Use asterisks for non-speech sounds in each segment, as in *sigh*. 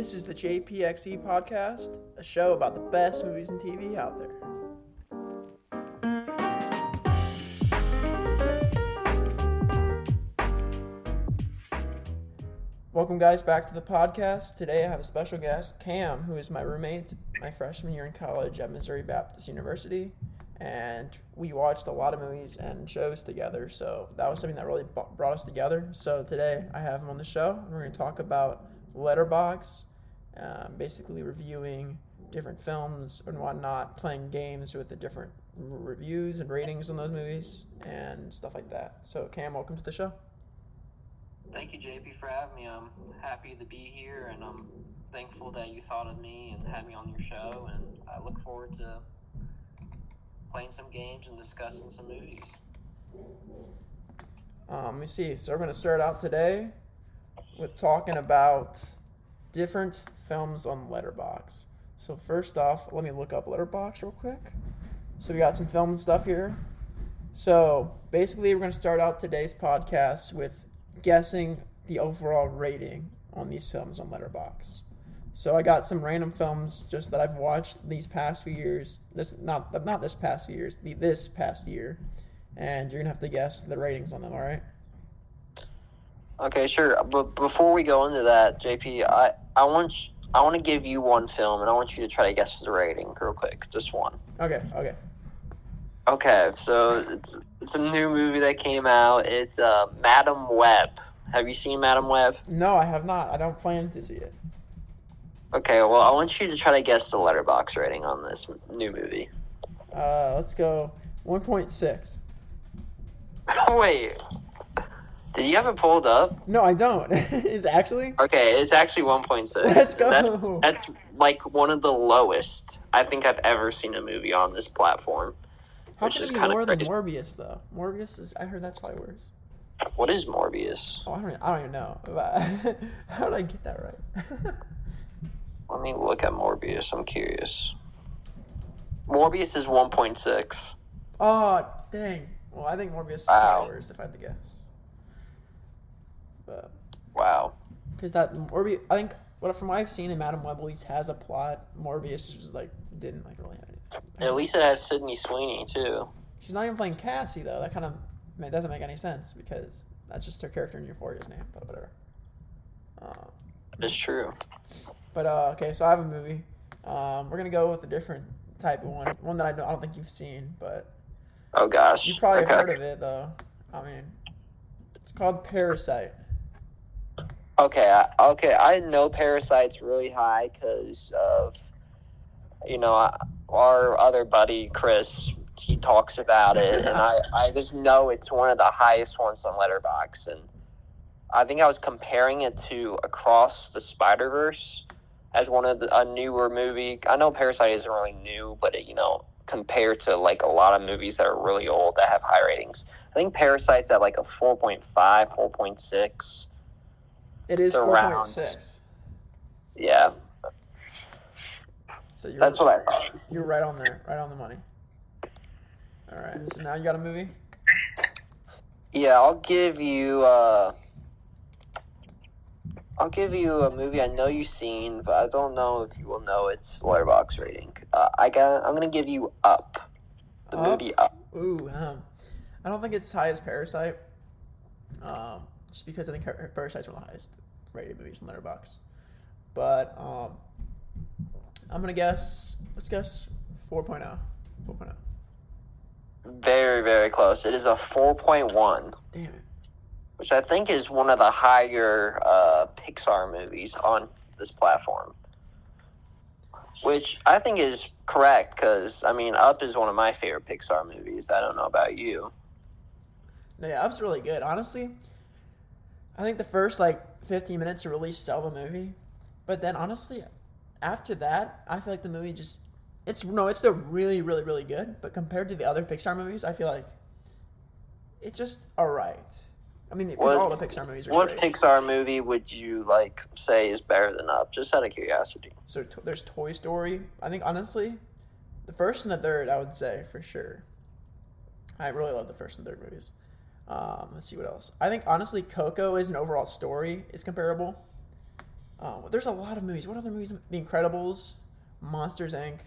This is the JPXE podcast, a show about the best movies and TV out there. Welcome, guys, back to the podcast. Today I have a special guest, Cam, who is my roommate my freshman year in college at Missouri Baptist University. And we watched a lot of movies and shows together, so that was something that really brought us together. So today I have him on the show, we're going to talk about Letterboxd, um, basically reviewing different films and whatnot, playing games with the different reviews and ratings on those movies and stuff like that. So, Cam, welcome to the show. Thank you, JP, for having me. I'm happy to be here, and I'm thankful that you thought of me and had me on your show. And I look forward to playing some games and discussing some movies. Um, let me see. So we're going to start out today with talking about different films on Letterboxd. So first off, let me look up Letterboxd real quick. So we got some film stuff here. So basically, we're going to start out today's podcast with guessing the overall rating on these films on Letterboxd. So I got some random films just that I've watched these past few years. This not not this past few years, the, this past year, and you're gonna have to guess the ratings on them. All right? Okay, sure. But before we go into that, JP, I I want I want to give you one film, and I want you to try to guess the rating real quick, just one. Okay. Okay. Okay, so it's it's a new movie that came out. It's uh, Madame Web. Have you seen Madame Web? No, I have not. I don't plan to see it. Okay, well, I want you to try to guess the Letterboxd rating on this new movie. Uh, let's go. One point six. *laughs* Wait, did you have it pulled up? No, I don't. *laughs* Is actually? Okay, it's actually 1.6. Let's go. That's, that's like one of the lowest I think I've ever seen a movie on this platform. How which is it be kinda than. Morbius though? Morbius is. I heard that's probably worse. What is Morbius? Oh, I don't. I don't even know. *laughs* How did I get that right? *laughs* Let me look at Morbius. I'm curious. Morbius is 1.6. oh dang. Well, I think Morbius is Wow. worse if I had to guess. But Wow. because that Morbius, I think what from what I've seen in Madame Web at least has a plot. Morbius just like didn't like really have any. At least it has Sydney Sweeney too. She's not even playing Cassie though. That kind of it doesn't make any sense because that's just her character in Euphoria's name. But whatever. Uh, It's true. but uh, okay, so I have a movie. Um, we're gonna go with a different type of one, one that I don't, I don't think you've seen, but Oh gosh. you probably okay. heard of it though. I mean, it's called Parasite. Okay, I, okay. I know Parasite's really high because of, you know, our other buddy Chris. He talks about it, and *laughs* I, I just know it's one of the highest ones on Letterboxd. And I think I was comparing it to Across the Spider Verse as one of the, a newer movie. I know Parasite isn't really new, but it, you know, compared to like a lot of movies that are really old that have high ratings, I think Parasite's at like a 4.5, 4.6. It is four point six. Yeah, So you're that's what I thought. you're right on there, right on the money. All right, so now you got a movie. Yeah, I'll give you. Uh, I'll give you a movie I know you've seen, but I don't know if you will know its Letterboxd rating. Uh, I got. I'm gonna give you Up. The Up? movie Up. Ooh, um, I don't think it's as high as Parasite. Um, just because I think Par- Parasite's one of the highest rated movies on Letterboxd. But um, I'm gonna guess. Let's guess oh. 4.0. 4.0. Very, very close. It is a 4.1, Damn it. which I think is one of the higher uh, Pixar movies on this platform. Which I think is correct because I mean, Up is one of my favorite Pixar movies. I don't know about you. No, yeah, Up's really good. Honestly, I think the first like 15 minutes to really sell the movie, but then honestly, after that, I feel like the movie just it's no, it's still really, really, really good. But compared to the other Pixar movies, I feel like it's just alright. I mean, because all the Pixar movies are What great. Pixar movie would you like say is better than Up? Just out of curiosity. So to- there's Toy Story. I think honestly, the first and the third, I would say for sure. I really love the first and third movies. Um, let's see what else. I think honestly, Coco is an overall story is comparable. Um, there's a lot of movies. What other movies? The Incredibles, Monsters Inc.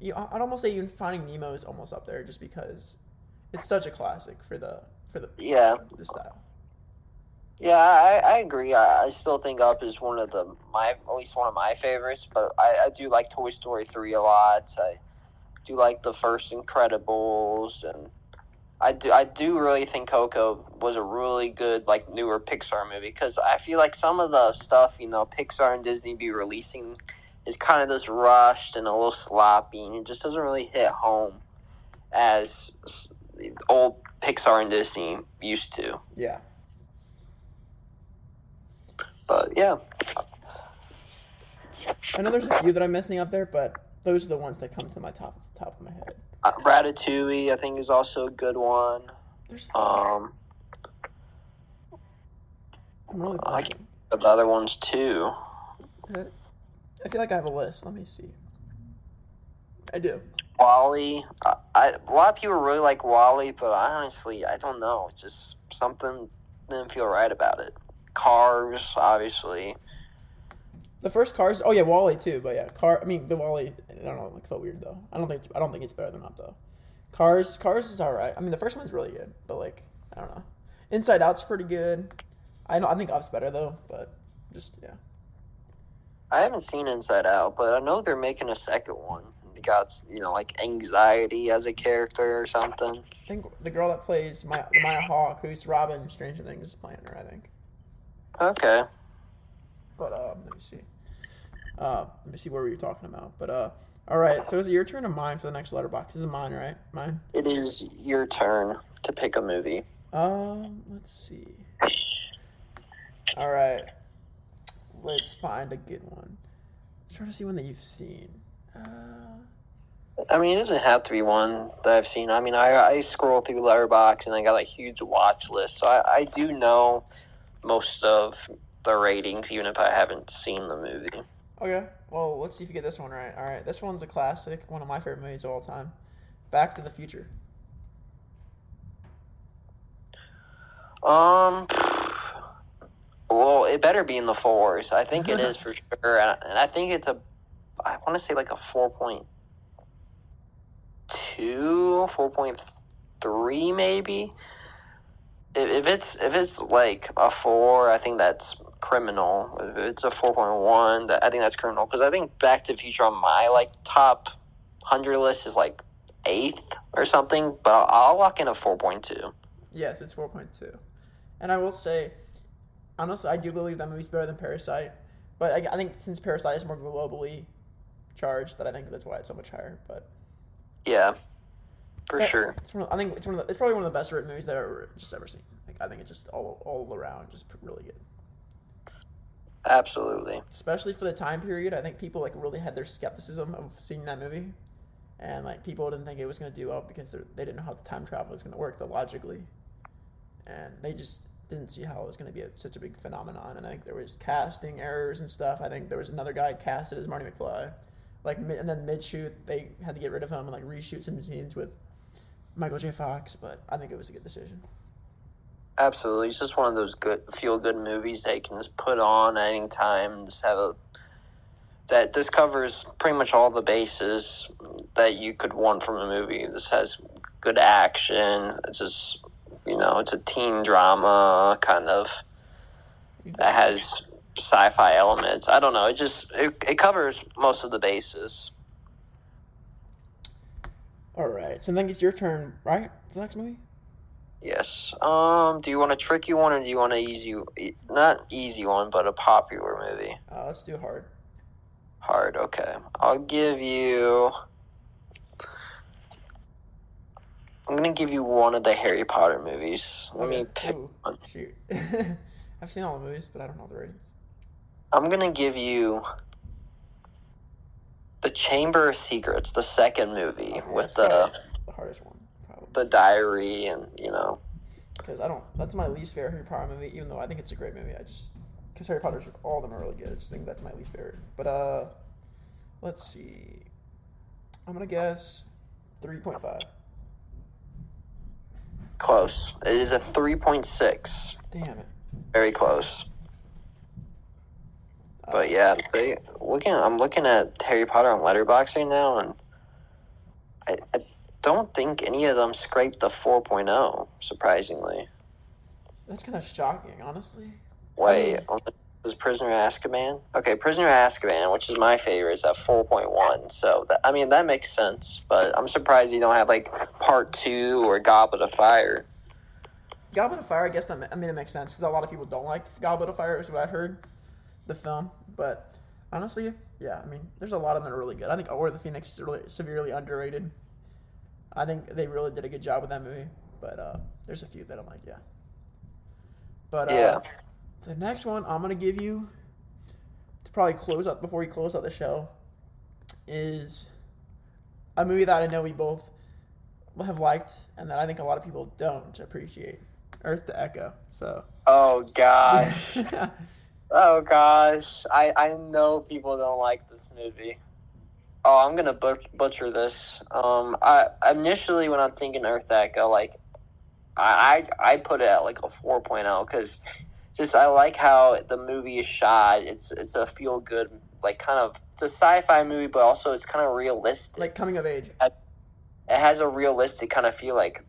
You, I'd almost say even Finding Nemo is almost up there, just because it's such a classic for the for the Yeah, the style. yeah, I, I agree. I, I still think Up is one of the my at least one of my favorites. But I, I do like Toy Story three a lot. I do like the first Incredibles, and I do I do really think Coco was a really good like newer Pixar movie because I feel like some of the stuff you know Pixar and Disney be releasing is kind of just rushed and a little sloppy, and it just doesn't really hit home as old Pixar and Disney used to. Yeah. But yeah, I know there's a few that I'm missing up there, but those are the ones that come to my top top of my head. Uh, Ratatouille I think is also a good one. There's Um, I'm really I- blanking. but the other ones too. I feel like I have a list. Let me see. I do. WALL-E, I, I, a lot of people really like WALL-E, but I honestly I don't know. It's just something didn't feel right about it. Cars, obviously. The first Cars. Oh yeah, WALL-E too. But yeah, Car. I mean, the WALL-E. I don't know. Like felt weird though. I don't think. It's, I don't think it's better than Up though. Cars. Cars is all right. I mean, the first one's really good, but like I don't know. Inside Out's pretty good. I know. I think Up's better though, but just yeah. I haven't seen Inside Out, but I know they're making a second one. They got you know like anxiety as a character or something. I think the girl that plays Maya, Maya Hawke, who's Robin Stranger Things, is playing her. I think. Okay. But um, let me see. Uh, let me see what we were talking about. But uh, all right. So is it your turn or mine for the next Letterboxd? This is mine, right? Mine. It is your turn to pick a movie. Um, let's see. All right. Let's find a good one. I'm trying to see one that you've seen. Uh, I mean, it doesn't have to be one that I've seen. I mean, I, I scroll through Letterboxd and I got a huge watch list, so I, I do know most of the ratings, even if I haven't seen the movie. Okay. Well, let's see if you get this one right. All right. This one's a classic. One of my favorite movies of all time. Back to the Future. Um, well, it better be in the fours. I think it is *laughs* for sure, and, I think it's a. I want to say like a four point two, four point three, maybe. If, if it's if it's like a four, I think that's criminal. It's a four point one, I think that's criminal because I think Back to the Future on my like top hundred list is like eighth or something. But I'll, I'll lock in a four point two. Yes, it's 4.2. And I will say, honestly, I do believe that movie's better than Parasite. But I, I think since Parasite is more globally charged, that I think that's why it's so much higher. But Yeah, for Yeah, sure. It's one of, I think it's one of the, it's probably one of the best written movies that I've ever just ever seen. Like I think it's just all all around just really good. Absolutely. Especially for the time period, I think people like really had their skepticism of seeing that movie, and like people didn't think it was going to do well because they're- didn't know how the time travel was going to work, the logically, and they just didn't see how it was going to be a, such a big phenomenon. And I think there was casting errors and stuff. I think there was another guy casted as Marty McFly, like and then mid shoot they had to get rid of him and like reshoot some scenes with Michael J. Fox. But I think it was a good decision. Absolutely. It's just one of those good feel good movies that you can just put on at any time and just have a that this covers pretty much all the bases that you could want from a movie. This has good action. It's just you know, it's a teen drama kind of that has sci-fi elements. I don't know. It just it, it covers most of the bases. All right, so then it's your turn, right? The next movie. Yes. Um. Do you want a tricky one or do you want an easy? Not easy one, but a popular movie. Uh, let's do hard. Hard. Okay. I'll give you. I'm gonna give you one of the Harry Potter movies. Let me pick Ooh, one. Shoot. *laughs* I've seen all the movies, but I don't know the ratings. I'm gonna give you. The Chamber of Secrets, the second movie Okay, with the the hardest one. The diary and you know. Because I don't. That's my least favorite Harry Potter movie, even though I think it's a great movie. I just because Harry Potter's all of them are really good. I just think that's my least favorite. But uh, let's see. I'm gonna guess three point five. Close. It is a 3.6. Damn it. Very close. But yeah, they looking. I'm looking at Harry Potter on Letterboxd right now, and I, I don't think any of them scraped the 4.0. Surprisingly, That's kind of shocking, honestly. wait, was Prisoner of Azkaban? Okay, Prisoner of Azkaban, which is my favorite, is at 4.1. So that, I mean that makes sense. But I'm surprised you don't have like Part Two or Goblet of Fire. Goblet of Fire, I guess that I mean it makes sense because a lot of people don't like Goblet of Fire, is what I've heard, the film. But honestly, yeah, I mean, there's a lot of them that are really good. I think Order of the Phoenix is really severely underrated. I think they really did a good job with that movie, but uh, there's a few that I'm like, yeah. But uh, Yeah. the next one I'm gonna give you to probably close out before we close out the show is a movie that I know we both have liked and that I think a lot of people don't appreciate. Earth to Echo. So Oh gosh. *laughs* Oh gosh, I I know people don't like this movie. Oh, I'm gonna but- butcher this. Um, I initially when I'm thinking Earth Echo, like, I I, I put it at like a 4.0 because just I like how the movie is shot. It's it's a feel good like kind of it's a sci-fi movie, but also it's kind of realistic. like coming of age. it has a realistic kind of feel like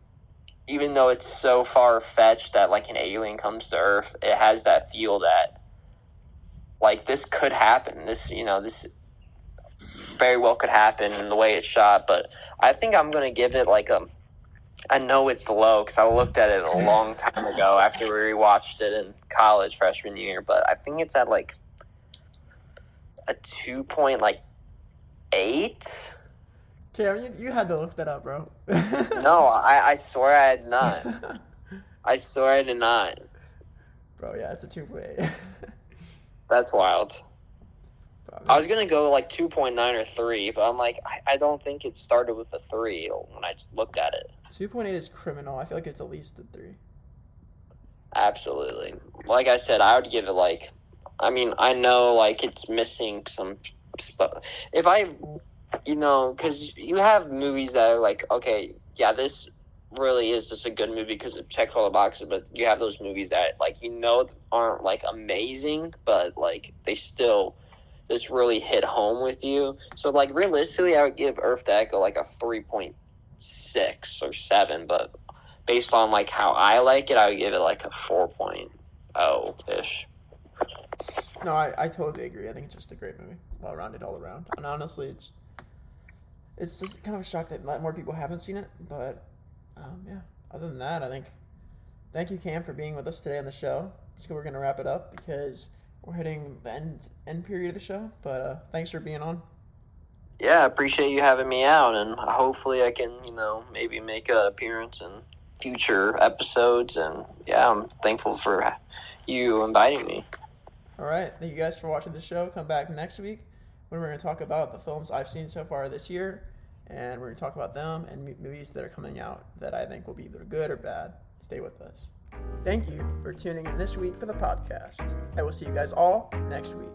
even though it's so far fetched that like an alien comes to earth it has that feel that like this could happen this you know this very well could happen in the way it's shot but i think i'm gonna give it like a i know it's low because i looked at it a long time ago after we rewatched it in college freshman year but i think it's at like a 2 point like 8 Cam, you, you had to look that up, bro. *laughs* no I, I swear i had not *laughs* I swear I did not. bro, yeah, it's a two point eight. *laughs* That's wild. I was gonna go like two point nine or three, but I'm like, I, I don't think it started with a three when I looked at it. Two point eight is criminal. I feel like it's at least a three. Absolutely. Like I said, I would give it like, I mean, I know like it's missing some. sp- If I, you know, because you have movies that are like, okay, yeah, this really is just a good movie because it checks all the boxes, but you have those movies that like you know aren't like amazing, but like they still just really hit home with you. So like realistically, I would give Earth to Echo like a three point six or seven, but based on like how I like it, I would give it like a four oh ish. No, I, I totally agree. I think it's just a great movie, well rounded all around. And honestly, it's it's just kind of a shock that more people haven't seen it. But um, yeah, other than that, I think thank you, Cam, for being with us today on the show. So we're gonna wrap it up because we're hitting the end end period of the show. But uh, thanks for being on. Yeah, I appreciate you having me out, and hopefully I can, you know, maybe make an appearance in future episodes. And yeah, I'm thankful for you inviting me. All right, thank you guys for watching the show. Come back next week when we're gonna talk about the films I've seen so far this year, and we're gonna talk about them and movies that are coming out that I think will be either good or bad. Stay with us. Thank you for tuning in this week for the podcast. I will see you guys all next week.